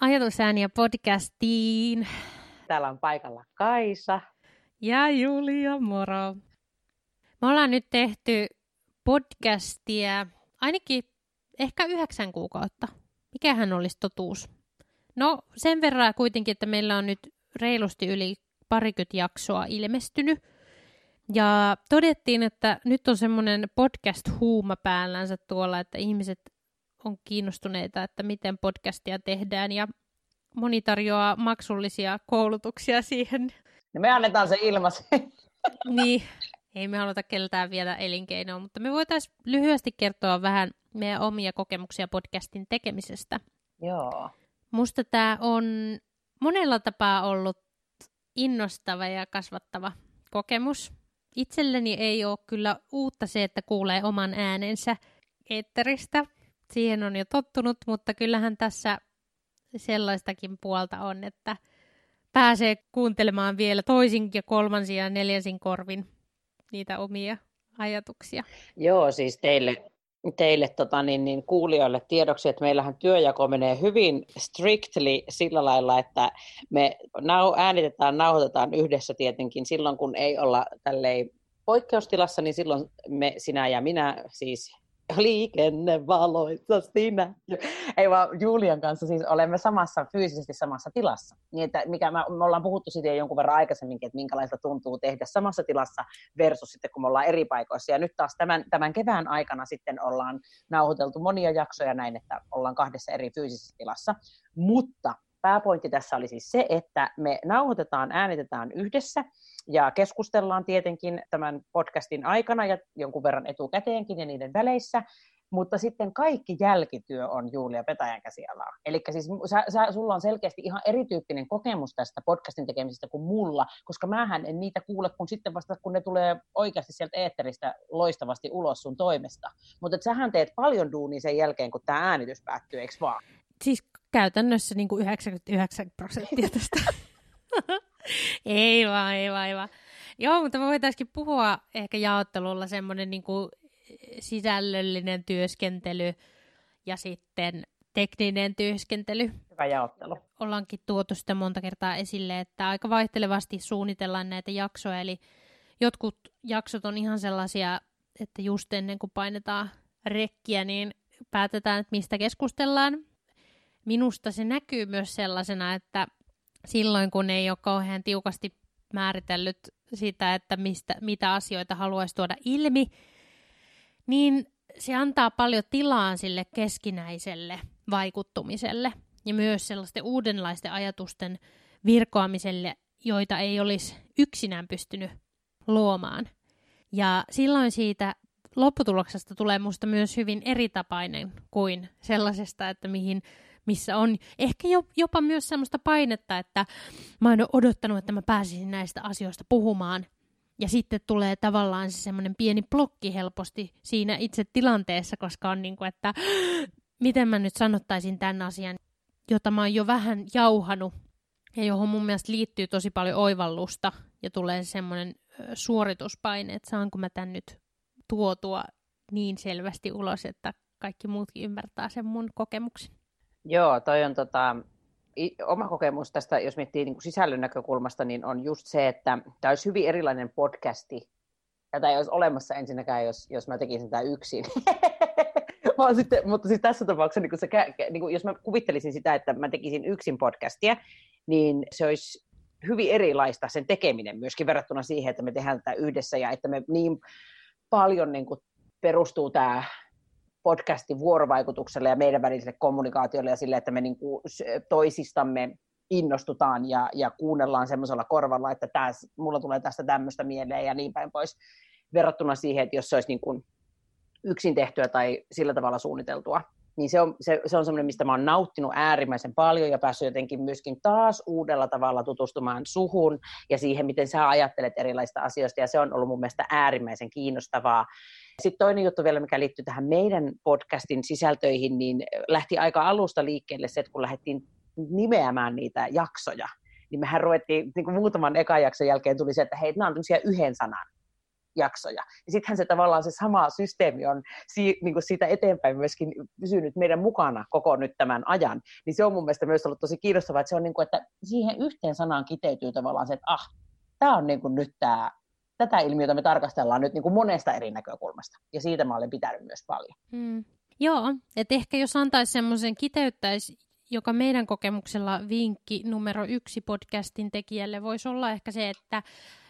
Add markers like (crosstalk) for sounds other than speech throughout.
Ajatusääniä podcastiin. Täällä on paikalla Kaisa. Ja Julia, moro. Me ollaan nyt tehty podcastia ainakin ehkä yhdeksän kuukautta. Mikähän olisi totuus? No sen verran kuitenkin, että meillä on nyt reilusti yli parikymmentä jaksoa ilmestynyt. Ja todettiin, että nyt on semmoinen podcast-huuma päällänsä tuolla, että ihmiset on kiinnostuneita, että miten podcastia tehdään ja moni tarjoaa maksullisia koulutuksia siihen. No me annetaan se ilmaiseksi. (laughs) niin, ei me haluta keltään vielä elinkeinoa, mutta me voitaisiin lyhyesti kertoa vähän meidän omia kokemuksia podcastin tekemisestä. Joo. Musta tämä on monella tapaa ollut innostava ja kasvattava kokemus. Itselleni ei ole kyllä uutta se, että kuulee oman äänensä eetteristä. Siihen on jo tottunut, mutta kyllähän tässä sellaistakin puolta on, että pääsee kuuntelemaan vielä toisin ja kolmansin ja neljänsin korvin niitä omia ajatuksia. Joo, siis teille, teille tota, niin, niin, kuulijoille tiedoksi, että meillähän työjako menee hyvin strictly sillä lailla, että me nau, äänitetään, nauhoitetaan yhdessä tietenkin silloin, kun ei olla tälleen poikkeustilassa, niin silloin me, sinä ja minä siis liikennevaloissa sinä. Ei vaan Julian kanssa siis olemme samassa, fyysisesti samassa tilassa. Niin että mikä me, me ollaan puhuttu siitä jonkun verran aikaisemminkin, että minkälaista tuntuu tehdä samassa tilassa versus sitten kun me ollaan eri paikoissa. Ja nyt taas tämän, tämän kevään aikana sitten ollaan nauhoiteltu monia jaksoja näin, että ollaan kahdessa eri fyysisessä tilassa. Mutta pääpointti tässä oli siis se, että me nauhoitetaan, äänitetään yhdessä ja keskustellaan tietenkin tämän podcastin aikana ja jonkun verran etukäteenkin ja niiden väleissä, mutta sitten kaikki jälkityö on Julia Petäjän käsialaa. Eli siis sä, sä, sulla on selkeästi ihan erityyppinen kokemus tästä podcastin tekemisestä kuin mulla, koska mähän en niitä kuule kun sitten vasta, kun ne tulee oikeasti sieltä eetteristä loistavasti ulos sun toimesta. Mutta sähän teet paljon duunia sen jälkeen, kun tämä äänitys päättyy, eikö vaan? Siis käytännössä niin kuin 99 prosenttia (laughs) tästä. (laughs) ei vaan, ei vaan, ei vaan. Joo, mutta me voitaisiin puhua ehkä jaottelulla semmoinen niin kuin sisällöllinen työskentely ja sitten tekninen työskentely. Hyvä jaottelu. Ollaankin tuotu sitä monta kertaa esille, että aika vaihtelevasti suunnitellaan näitä jaksoja, eli jotkut jaksot on ihan sellaisia, että just ennen kuin painetaan rekkiä, niin päätetään, että mistä keskustellaan. Minusta se näkyy myös sellaisena, että silloin kun ei ole kauhean tiukasti määritellyt sitä, että mistä, mitä asioita haluaisi tuoda ilmi, niin se antaa paljon tilaa sille keskinäiselle vaikuttumiselle ja myös sellaisten uudenlaisten ajatusten virkoamiselle, joita ei olisi yksinään pystynyt luomaan. Ja silloin siitä lopputuloksesta tulee musta myös hyvin eritapainen kuin sellaisesta, että mihin missä on ehkä jopa myös sellaista painetta, että mä oon odottanut, että mä pääsisin näistä asioista puhumaan. Ja sitten tulee tavallaan se semmoinen pieni blokki helposti siinä itse tilanteessa, koska on niin kuin, että miten mä nyt sanottaisin tämän asian, jota mä oon jo vähän jauhanut ja johon mun mielestä liittyy tosi paljon oivallusta ja tulee semmoinen suorituspaine, että saanko mä tämän nyt tuotua niin selvästi ulos, että kaikki muutkin ymmärtää sen mun kokemuksen. Joo, toi on tota, oma kokemus tästä, jos miettii niin kuin sisällön näkökulmasta, niin on just se, että tämä olisi hyvin erilainen podcasti. Tätä ei olisi olemassa ensinnäkään, jos, jos mä tekisin tätä yksin. (laughs) Vaan sitten, mutta siis tässä tapauksessa, niin, se, niin kuin, jos mä kuvittelisin sitä, että mä tekisin yksin podcastia, niin se olisi hyvin erilaista sen tekeminen myöskin verrattuna siihen, että me tehdään tätä yhdessä ja että me niin paljon niin kuin perustuu tämä podcastin vuorovaikutukselle ja meidän väliselle kommunikaatiolle ja sille, että me niin kuin toisistamme innostutaan ja, ja kuunnellaan semmoisella korvalla, että täs, mulla tulee tästä tämmöistä mieleen ja niin päin pois, verrattuna siihen, että jos se olisi niin kuin yksin tehtyä tai sillä tavalla suunniteltua. Niin se on, se, se on semmoinen, mistä mä oon nauttinut äärimmäisen paljon ja päässyt jotenkin myöskin taas uudella tavalla tutustumaan suhun ja siihen, miten sä ajattelet erilaisista asioista ja se on ollut mun mielestä äärimmäisen kiinnostavaa sitten toinen juttu vielä, mikä liittyy tähän meidän podcastin sisältöihin, niin lähti aika alusta liikkeelle se, että kun lähdettiin nimeämään niitä jaksoja, niin mehän ruvettiin niin kuin muutaman ekan jakson jälkeen tuli se, että hei, nämä on yhden sanan. jaksoja. Ja sittenhän se tavallaan se sama systeemi on si, niin kuin siitä eteenpäin myöskin pysynyt meidän mukana koko nyt tämän ajan. Niin se on mun mielestä myös ollut tosi kiinnostavaa, että se on niin kuin, että siihen yhteen sanaan kiteytyy tavallaan se, että ah, tämä on niin kuin nyt tämä, tätä ilmiötä me tarkastellaan nyt niin kuin monesta eri näkökulmasta. Ja siitä mä olen pitänyt myös paljon. Hmm. Joo, että ehkä jos antaisi semmoisen kiteyttäisi, joka meidän kokemuksella vinkki numero yksi podcastin tekijälle voisi olla ehkä se, että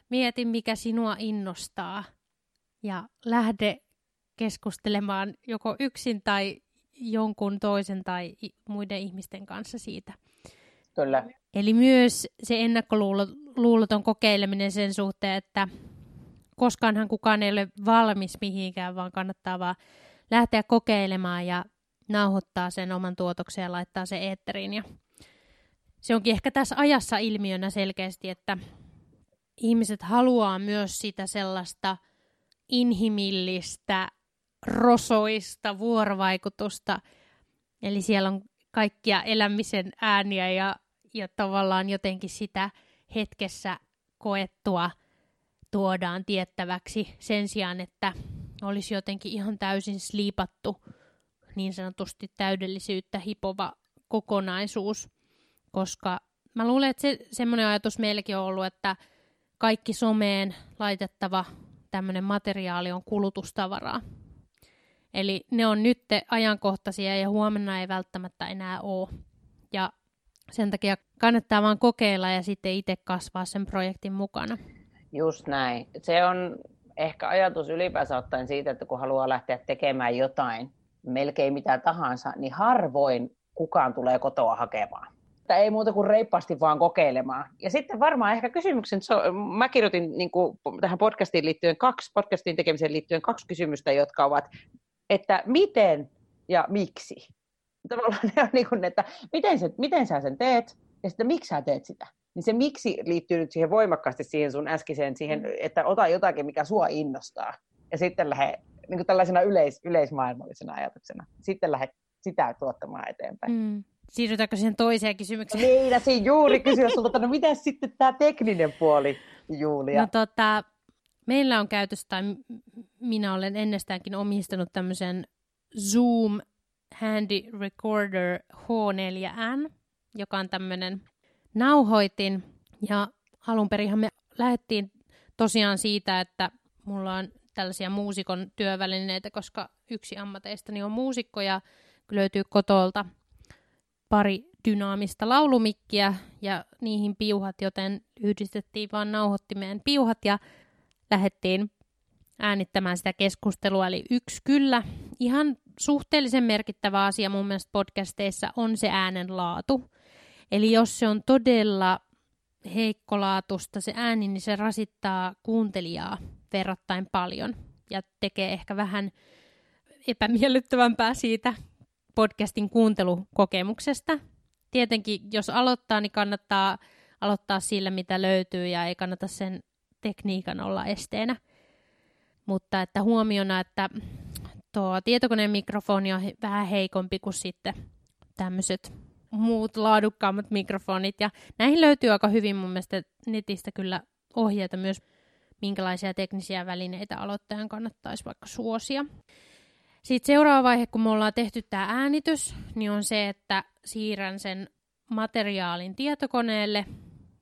mieti mikä sinua innostaa ja lähde keskustelemaan joko yksin tai jonkun toisen tai muiden ihmisten kanssa siitä. Kyllä. Eli myös se ennakkoluuloton kokeileminen sen suhteen, että koskaanhan kukaan ei ole valmis mihinkään, vaan kannattaa vaan lähteä kokeilemaan ja nauhoittaa sen oman tuotoksen ja laittaa se eetteriin. Ja se onkin ehkä tässä ajassa ilmiönä selkeästi, että ihmiset haluaa myös sitä sellaista inhimillistä, rosoista vuorovaikutusta. Eli siellä on kaikkia elämisen ääniä ja, ja tavallaan jotenkin sitä hetkessä koettua tuodaan tiettäväksi sen sijaan, että olisi jotenkin ihan täysin sliipattu niin sanotusti täydellisyyttä hipova kokonaisuus, koska mä luulen, että se, semmoinen ajatus meilläkin on ollut, että kaikki someen laitettava tämmöinen materiaali on kulutustavaraa. Eli ne on nyt ajankohtaisia ja huomenna ei välttämättä enää ole. Ja sen takia kannattaa vaan kokeilla ja sitten itse kasvaa sen projektin mukana. Just näin. Se on ehkä ajatus ylipäänsä ottaen siitä, että kun haluaa lähteä tekemään jotain, melkein mitä tahansa, niin harvoin kukaan tulee kotoa hakemaan. Että ei muuta kuin reippaasti vaan kokeilemaan. Ja sitten varmaan ehkä kysymyksen, mä kirjoitin niin kuin tähän podcastiin liittyen kaksi, podcastiin tekemiseen liittyen kaksi kysymystä, jotka ovat, että miten ja miksi. Tavallaan ne on niin kuin, että miten, se, miten sä sen teet ja sitten miksi sä teet sitä. Niin se miksi liittyy nyt siihen voimakkaasti siihen sun äskeiseen, siihen, että ota jotakin, mikä sua innostaa. Ja sitten lähde niin kuin tällaisena yleis, yleismaailmallisena ajatuksena. Sitten lähdet sitä tuottamaan eteenpäin. Mm. Siirrytäänkö siihen toiseen kysymykseen? Niin, siinä juuri kysyä sulta, no mitä sitten tämä tekninen puoli, Julia? No tota, meillä on käytössä, tai minä olen ennestäänkin omistanut tämmöisen Zoom Handy Recorder H4N, joka on tämmöinen nauhoitin. Ja alun perin me lähdettiin tosiaan siitä, että mulla on tällaisia muusikon työvälineitä, koska yksi ammateistani on muusikko ja löytyy kotolta pari dynaamista laulumikkiä ja niihin piuhat, joten yhdistettiin vaan nauhoittimeen piuhat ja lähdettiin äänittämään sitä keskustelua. Eli yksi kyllä, ihan suhteellisen merkittävä asia mun mielestä podcasteissa on se äänen laatu. Eli jos se on todella heikkolaatusta se ääni, niin se rasittaa kuuntelijaa verrattain paljon ja tekee ehkä vähän epämiellyttävämpää siitä podcastin kuuntelukokemuksesta. Tietenkin, jos aloittaa, niin kannattaa aloittaa sillä, mitä löytyy, ja ei kannata sen tekniikan olla esteenä. Mutta että huomiona, että tuo tietokoneen mikrofoni on vähän heikompi kuin sitten tämmöiset muut laadukkaammat mikrofonit. Ja näihin löytyy aika hyvin mun mielestä netistä kyllä ohjeita myös minkälaisia teknisiä välineitä aloittajan kannattaisi vaikka suosia. Sitten seuraava vaihe, kun me ollaan tehty tämä äänitys, niin on se, että siirrän sen materiaalin tietokoneelle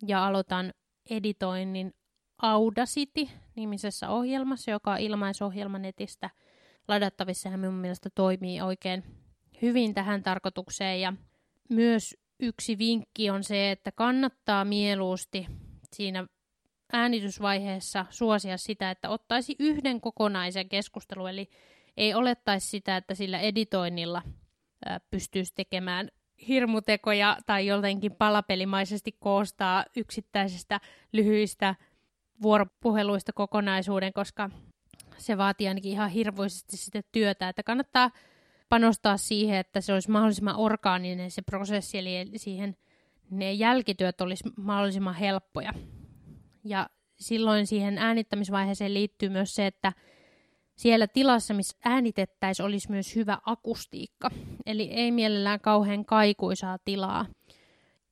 ja aloitan editoinnin Audacity-nimisessä ohjelmassa, joka on ilmaisohjelma netistä ladattavissa ja minun mielestä toimii oikein hyvin tähän tarkoitukseen. Ja myös yksi vinkki on se, että kannattaa mieluusti siinä äänitysvaiheessa suosia sitä, että ottaisi yhden kokonaisen keskustelun, eli ei olettaisi sitä, että sillä editoinnilla pystyisi tekemään hirmutekoja tai jotenkin palapelimaisesti koostaa yksittäisistä lyhyistä vuoropuheluista kokonaisuuden, kuin se vaatii ainakin ihan hirvoisesti sitä työtä, että kannattaa panostaa siihen, että se olisi mahdollisimman orgaaninen se prosessi, eli siihen ne jälkityöt olisi mahdollisimman helppoja. Ja silloin siihen äänittämisvaiheeseen liittyy myös se, että siellä tilassa, missä äänitettäisiin, olisi myös hyvä akustiikka. Eli ei mielellään kauhean kaikuisaa tilaa.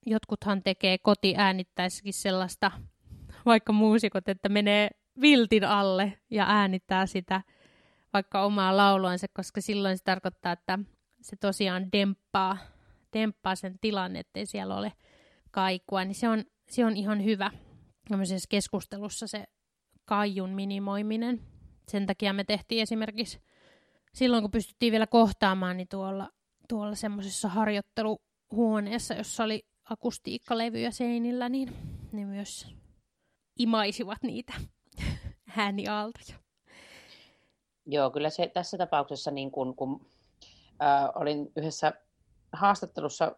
Jotkuthan tekee kotiäänittäissäkin sellaista, vaikka muusikot, että menee viltin alle ja äänittää sitä vaikka omaa lauluansa, koska silloin se tarkoittaa, että se tosiaan demppaa, demppaa sen tilanne, ettei siellä ole kaikua, niin se on, se on ihan hyvä tämmöisessä keskustelussa se kaijun minimoiminen. Sen takia me tehtiin esimerkiksi silloin, kun pystyttiin vielä kohtaamaan, niin tuolla, tuolla semmoisessa harjoitteluhuoneessa, jossa oli akustiikkalevyjä seinillä, niin ne myös imaisivat niitä (laughs) ääniaaltoja. Joo, kyllä se tässä tapauksessa, niin kun, kun äh, olin yhdessä haastattelussa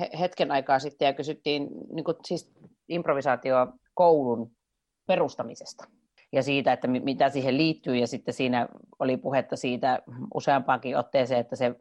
he, hetken aikaa sitten ja kysyttiin niin kun, siis improvisaatiokoulun perustamisesta ja siitä, että mitä siihen liittyy. Ja sitten siinä oli puhetta siitä useampaankin otteeseen, että se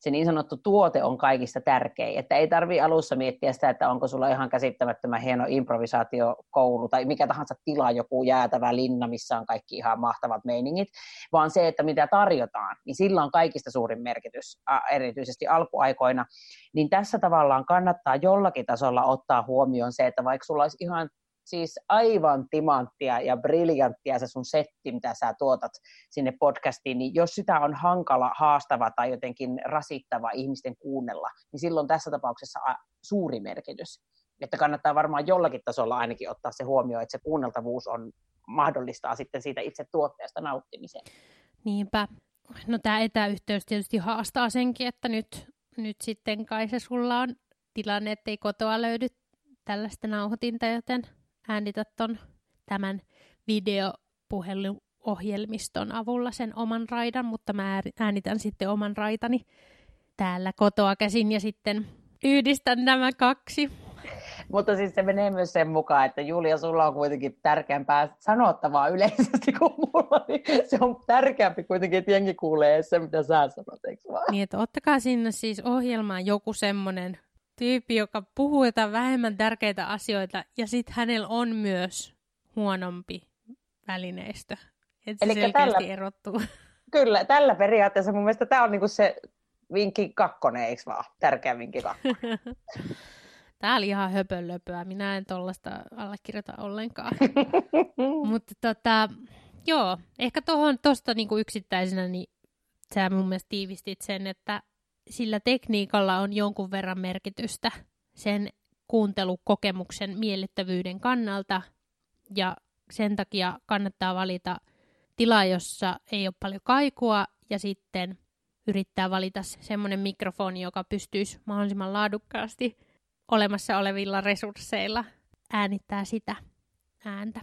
se niin sanottu tuote on kaikista tärkein. Että ei tarvi alussa miettiä sitä, että onko sulla ihan käsittämättömän hieno improvisaatiokoulu tai mikä tahansa tila, joku jäätävä linna, missä on kaikki ihan mahtavat meiningit, vaan se, että mitä tarjotaan, niin sillä on kaikista suurin merkitys, erityisesti alkuaikoina. Niin tässä tavallaan kannattaa jollakin tasolla ottaa huomioon se, että vaikka sulla olisi ihan siis aivan timanttia ja briljanttia se sun setti, mitä sä tuotat sinne podcastiin, niin jos sitä on hankala, haastava tai jotenkin rasittava ihmisten kuunnella, niin silloin tässä tapauksessa suuri merkitys. Että kannattaa varmaan jollakin tasolla ainakin ottaa se huomioon, että se kuunneltavuus on mahdollistaa sitten siitä itse tuotteesta nauttimisen. Niinpä. No tämä etäyhteys tietysti haastaa senkin, että nyt, nyt sitten kai se sulla on tilanne, että ei kotoa löydy tällaista nauhoitinta, joten äänität ton, tämän videopuheluohjelmiston avulla sen oman raidan, mutta mä äänitän sitten oman raitani täällä kotoa käsin ja sitten yhdistän nämä kaksi. Mutta siis se menee myös sen mukaan, että Julia, sulla on kuitenkin tärkeämpää sanottavaa yleisesti kuin mulla, niin se on tärkeämpi kuitenkin, että jengi kuulee se, mitä sä sanot, eikö vaan? Niin, että ottakaa sinne siis ohjelmaan joku semmoinen tyyppi, joka puhuu jotain vähemmän tärkeitä asioita, ja sitten hänellä on myös huonompi välineistö. Että se selkeästi tällä, erottuu. (laughs) Kyllä, tällä periaatteessa mun mielestä tämä on niinku se vinkki kakkonen, eikö vaan? Tärkeä vinkki kakkonen. (laughs) Tämä oli ihan höpönlöpöä. Minä en tuollaista allekirjoita ollenkaan. (laughs) Mutta tota, joo, ehkä tuosta niinku yksittäisenä, niin sä mun mielestä tiivistit sen, että sillä tekniikalla on jonkun verran merkitystä sen kuuntelukokemuksen miellyttävyyden kannalta ja sen takia kannattaa valita tila, jossa ei ole paljon kaikua ja sitten yrittää valita semmoinen mikrofoni, joka pystyisi mahdollisimman laadukkaasti olemassa olevilla resursseilla äänittää sitä ääntä.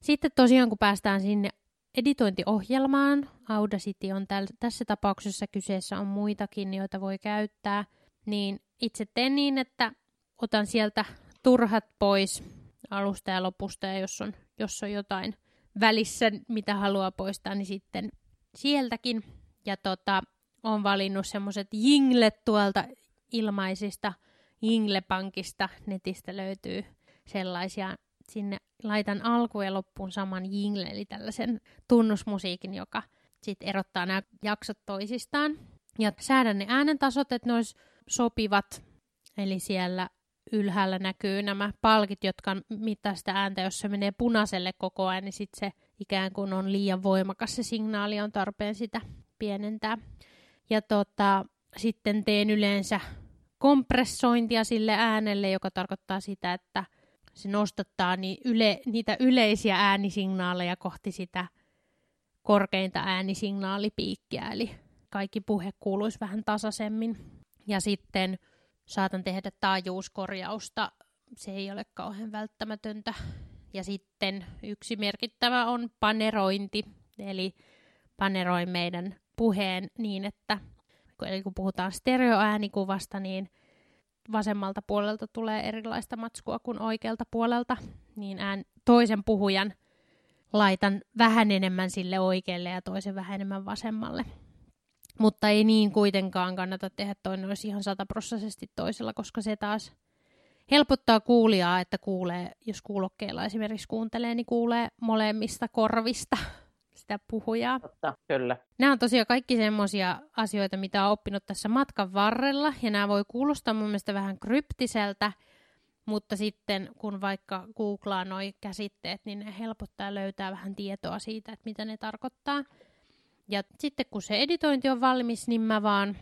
Sitten tosiaan, kun päästään sinne editointiohjelmaan. Audacity on täl, tässä tapauksessa kyseessä on muitakin, joita voi käyttää. Niin itse teen niin, että otan sieltä turhat pois alusta ja lopusta ja jos on, jos on jotain välissä, mitä haluaa poistaa, niin sitten sieltäkin. Ja tota, on valinnut semmoiset jinglet tuolta ilmaisista Jinglepankista. Netistä löytyy sellaisia sinne laitan alkuun ja loppuun saman jingle, eli tällaisen tunnusmusiikin, joka sitten erottaa nämä jaksot toisistaan. Ja säädän ne äänentasot, että ne olisi sopivat, eli siellä ylhäällä näkyy nämä palkit, jotka mittaa sitä ääntä, jos se menee punaiselle koko ajan, niin sitten se ikään kuin on liian voimakas se signaali, on tarpeen sitä pienentää. Ja tota, sitten teen yleensä kompressointia sille äänelle, joka tarkoittaa sitä, että se nostattaa niin yle, niitä yleisiä äänisignaaleja kohti sitä korkeinta äänisignaalipiikkiä, eli kaikki puhe kuuluisi vähän tasaisemmin. Ja sitten saatan tehdä taajuuskorjausta, se ei ole kauhean välttämätöntä. Ja sitten yksi merkittävä on panerointi, eli paneroin meidän puheen niin, että kun puhutaan stereoäänikuvasta, niin – vasemmalta puolelta tulee erilaista matskua kuin oikealta puolelta, niin ään, toisen puhujan laitan vähän enemmän sille oikealle ja toisen vähän enemmän vasemmalle. Mutta ei niin kuitenkaan kannata tehdä toinen olisi ihan sataprosessisesti toisella, koska se taas helpottaa kuulijaa, että kuulee, jos kuulokkeella esimerkiksi kuuntelee, niin kuulee molemmista korvista sitä puhujaa. Totta, kyllä. Nämä on tosiaan kaikki semmoisia asioita, mitä on oppinut tässä matkan varrella, ja nämä voi kuulostaa mun mielestä vähän kryptiseltä, mutta sitten kun vaikka googlaa noi käsitteet, niin ne helpottaa löytää vähän tietoa siitä, että mitä ne tarkoittaa. Ja sitten kun se editointi on valmis, niin mä vaan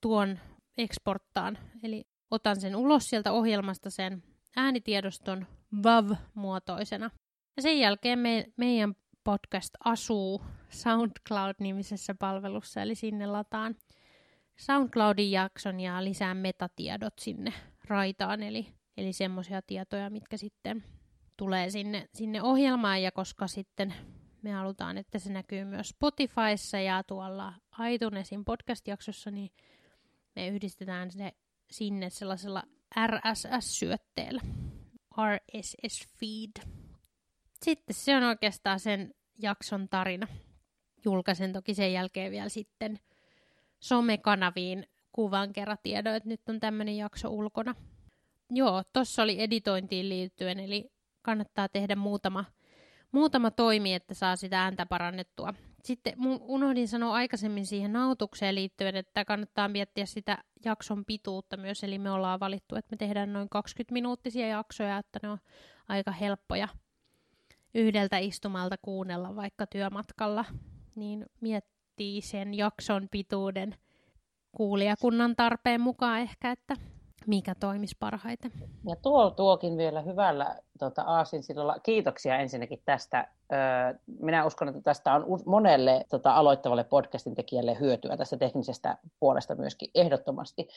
tuon exporttaan, eli otan sen ulos sieltä ohjelmasta sen äänitiedoston WAV-muotoisena. Ja sen jälkeen me, meidän podcast asuu SoundCloud-nimisessä palvelussa, eli sinne lataan SoundCloudin jakson ja lisää metatiedot sinne raitaan, eli, eli semmoisia tietoja, mitkä sitten tulee sinne, sinne ohjelmaan, ja koska sitten me halutaan, että se näkyy myös Spotifyssa ja tuolla iTunesin podcast-jaksossa, niin me yhdistetään se sinne sellaisella RSS-syötteellä. RSS feed. Sitten se on oikeastaan sen jakson tarina. Julkaisen toki sen jälkeen vielä sitten somekanaviin kuvan kerran tiedon, että nyt on tämmöinen jakso ulkona. Joo, tuossa oli editointiin liittyen, eli kannattaa tehdä muutama, muutama toimi, että saa sitä ääntä parannettua. Sitten unohdin sanoa aikaisemmin siihen nautukseen liittyen, että kannattaa miettiä sitä jakson pituutta myös, eli me ollaan valittu, että me tehdään noin 20-minuuttisia jaksoja, että ne on aika helppoja yhdeltä istumalta kuunnella vaikka työmatkalla, niin miettii sen jakson pituuden kuulijakunnan tarpeen mukaan ehkä, että mikä toimisi parhaiten. Ja tuo tuokin vielä hyvällä tota, aasinsillolla. Kiitoksia ensinnäkin tästä. minä uskon, että tästä on monelle tota, aloittavalle podcastin tekijälle hyötyä tästä teknisestä puolesta myöskin ehdottomasti.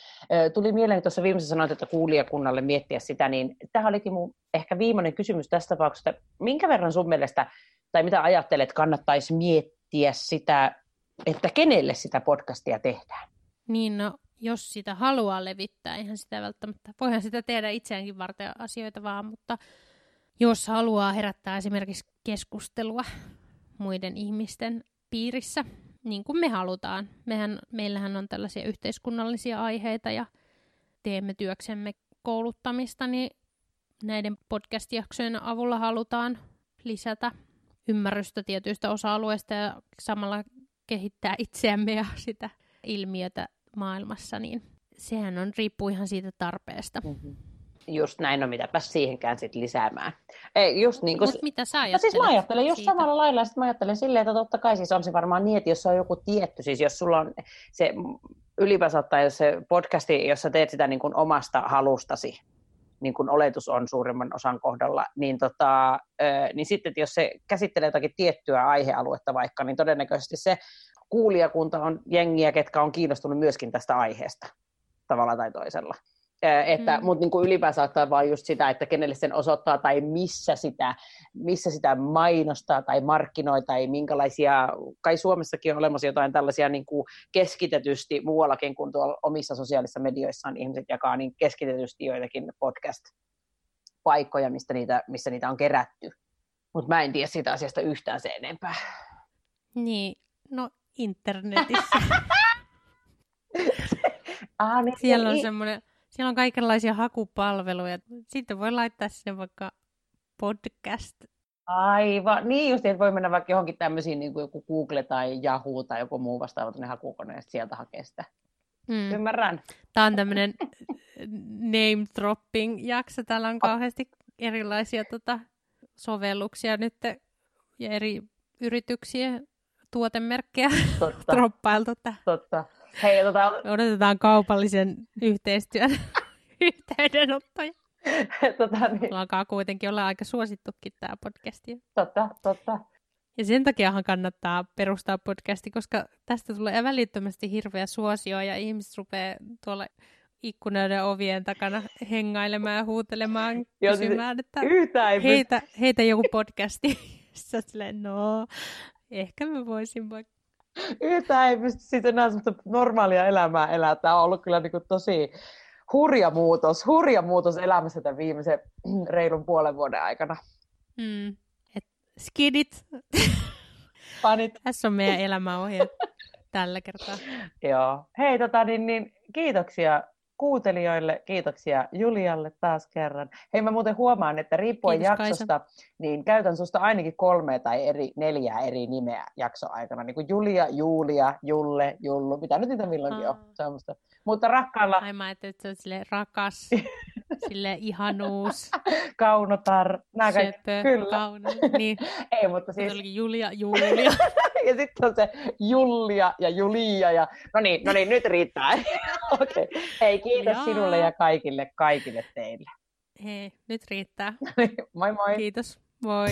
tuli mieleen tuossa viimeisessä sanoit, että kuulijakunnalle miettiä sitä, niin tämä olikin mun ehkä viimeinen kysymys tästä tapauksesta. Minkä verran sun mielestä, tai mitä ajattelet, kannattaisi miettiä sitä, että kenelle sitä podcastia tehdään? Niin, no jos sitä haluaa levittää, eihän sitä välttämättä, voihan sitä tehdä itseäänkin varten asioita vaan, mutta jos haluaa herättää esimerkiksi keskustelua muiden ihmisten piirissä, niin kuin me halutaan. Mehän, meillähän on tällaisia yhteiskunnallisia aiheita ja teemme työksemme kouluttamista, niin näiden podcast-jaksojen avulla halutaan lisätä ymmärrystä tietyistä osa-alueista ja samalla kehittää itseämme ja sitä ilmiötä maailmassa, niin sehän on, riippuu ihan siitä tarpeesta. Mm-hmm. Just näin, no mitäpä siihenkään sit lisäämään. Ei, just niin kun... Mut mitä sä ajattelet? No siis mä ajattelen just siitä? samalla lailla, sit mä ajattelen silleen, että totta kai siis on se varmaan niin, että jos on joku tietty, siis jos sulla on se ylipäänsä ottaen se podcasti, jossa teet sitä niin kuin omasta halustasi, niin kuin oletus on suurimman osan kohdalla, niin, tota, niin sitten että jos se käsittelee jotakin tiettyä aihealuetta vaikka, niin todennäköisesti se kuulijakunta on jengiä, ketkä on kiinnostunut myöskin tästä aiheesta tavalla tai toisella. Että, mm. Mutta niin kuin ylipäänsä ottaa vain just sitä, että kenelle sen osoittaa tai missä sitä, missä sitä mainostaa tai markkinoi tai minkälaisia, kai Suomessakin on olemassa jotain tällaisia niin kuin keskitetysti muuallakin kuin tuolla omissa sosiaalisissa medioissaan ihmiset jakaa niin keskitetysti joitakin podcast-paikkoja, mistä niitä, missä niitä on kerätty. Mutta mä en tiedä siitä asiasta yhtään se enempää. Niin, no internetissä. (laughs) ah, niin, siellä on semmoinen, siellä on kaikenlaisia hakupalveluja. Sitten voi laittaa sinne vaikka podcast. Aivan, niin just, että voi mennä vaikka johonkin tämmöisiin, niin kuin joku Google tai Yahoo tai joku muu vastaava tuonne hakukoneesta sieltä hakea sitä. Mm. Ymmärrän. Tämä on tämmöinen name dropping jakso. Täällä on kauheasti erilaisia tota, sovelluksia nyt ja eri yrityksiä tuotemerkkejä (laughs) troppailtu. Totta. Hei, tota... Odotetaan kaupallisen yhteistyön (laughs) yhteydenottoja. (laughs) tota, niin. Alkaa kuitenkin olla aika suosittukin tämä podcasti. Totta, totta. Ja sen takiahan kannattaa perustaa podcasti, koska tästä tulee välittömästi hirveä suosio ja ihmiset rupeaa tuolla ikkunoiden ovien takana hengailemaan ja huutelemaan, siis kysymään, että heitä, heitä joku podcasti. Silleen, no, Ehkä mä voisin vaikka... Yhtään ei pysty siitä enää semmoista normaalia elämää elää. Tämä on ollut kyllä niin kuin tosi hurja muutos, hurja muutos elämässä tämän viimeisen (clears throat) reilun puolen vuoden aikana. Mm. Et skidit. (laughs) Panit. Tässä on meidän elämäohje tällä kertaa. (laughs) Joo. Hei, tota, niin, niin, kiitoksia kuuntelijoille, kiitoksia Julialle taas kerran. Hei mä muuten huomaan, että riippuen Kiitos, jaksosta, Kaisa. niin käytän susta ainakin kolme tai eri, neljää eri nimeä jaksoaikana. Niin kuin Julia, Julia, Julle, Jullu, mitä nyt niitä milloinkin on. Semmoista. Mutta rakkaalla... Ai mä ajattelin, että se on rakas. (laughs) Sille ihanuus. Kaunotar. Nämä kaikki. Söpö, Kyllä. Kauno. Niin. (laughs) Ei, mutta Siis... Julia, Julia. (laughs) (laughs) ja sitten on se Julia ja Julia. Ja... No niin, no niin, nyt riittää. (laughs) Okei. Okay. Hei, kiitos Jaa. sinulle ja kaikille, kaikille teille. Hei, nyt riittää. (laughs) moi moi. Kiitos. Moi.